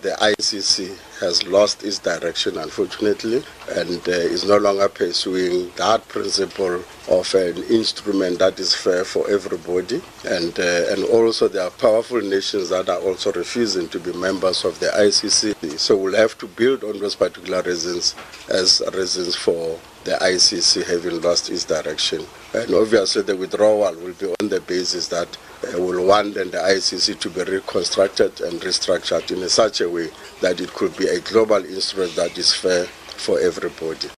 The ICC has lost its direction, unfortunately, and uh, is no longer pursuing that principle of an instrument that is fair for everybody. And, uh, and also, there are powerful nations that are also refusing to be members of the ICC. So, we'll have to build on those particular reasons as reasons for the ICC having lost its direction. And obviously, the withdrawal will be on the basis that uh, we'll want then the ICC to be reconstructed and restructured in such a way that it could be a global instrument that is fair for everybody.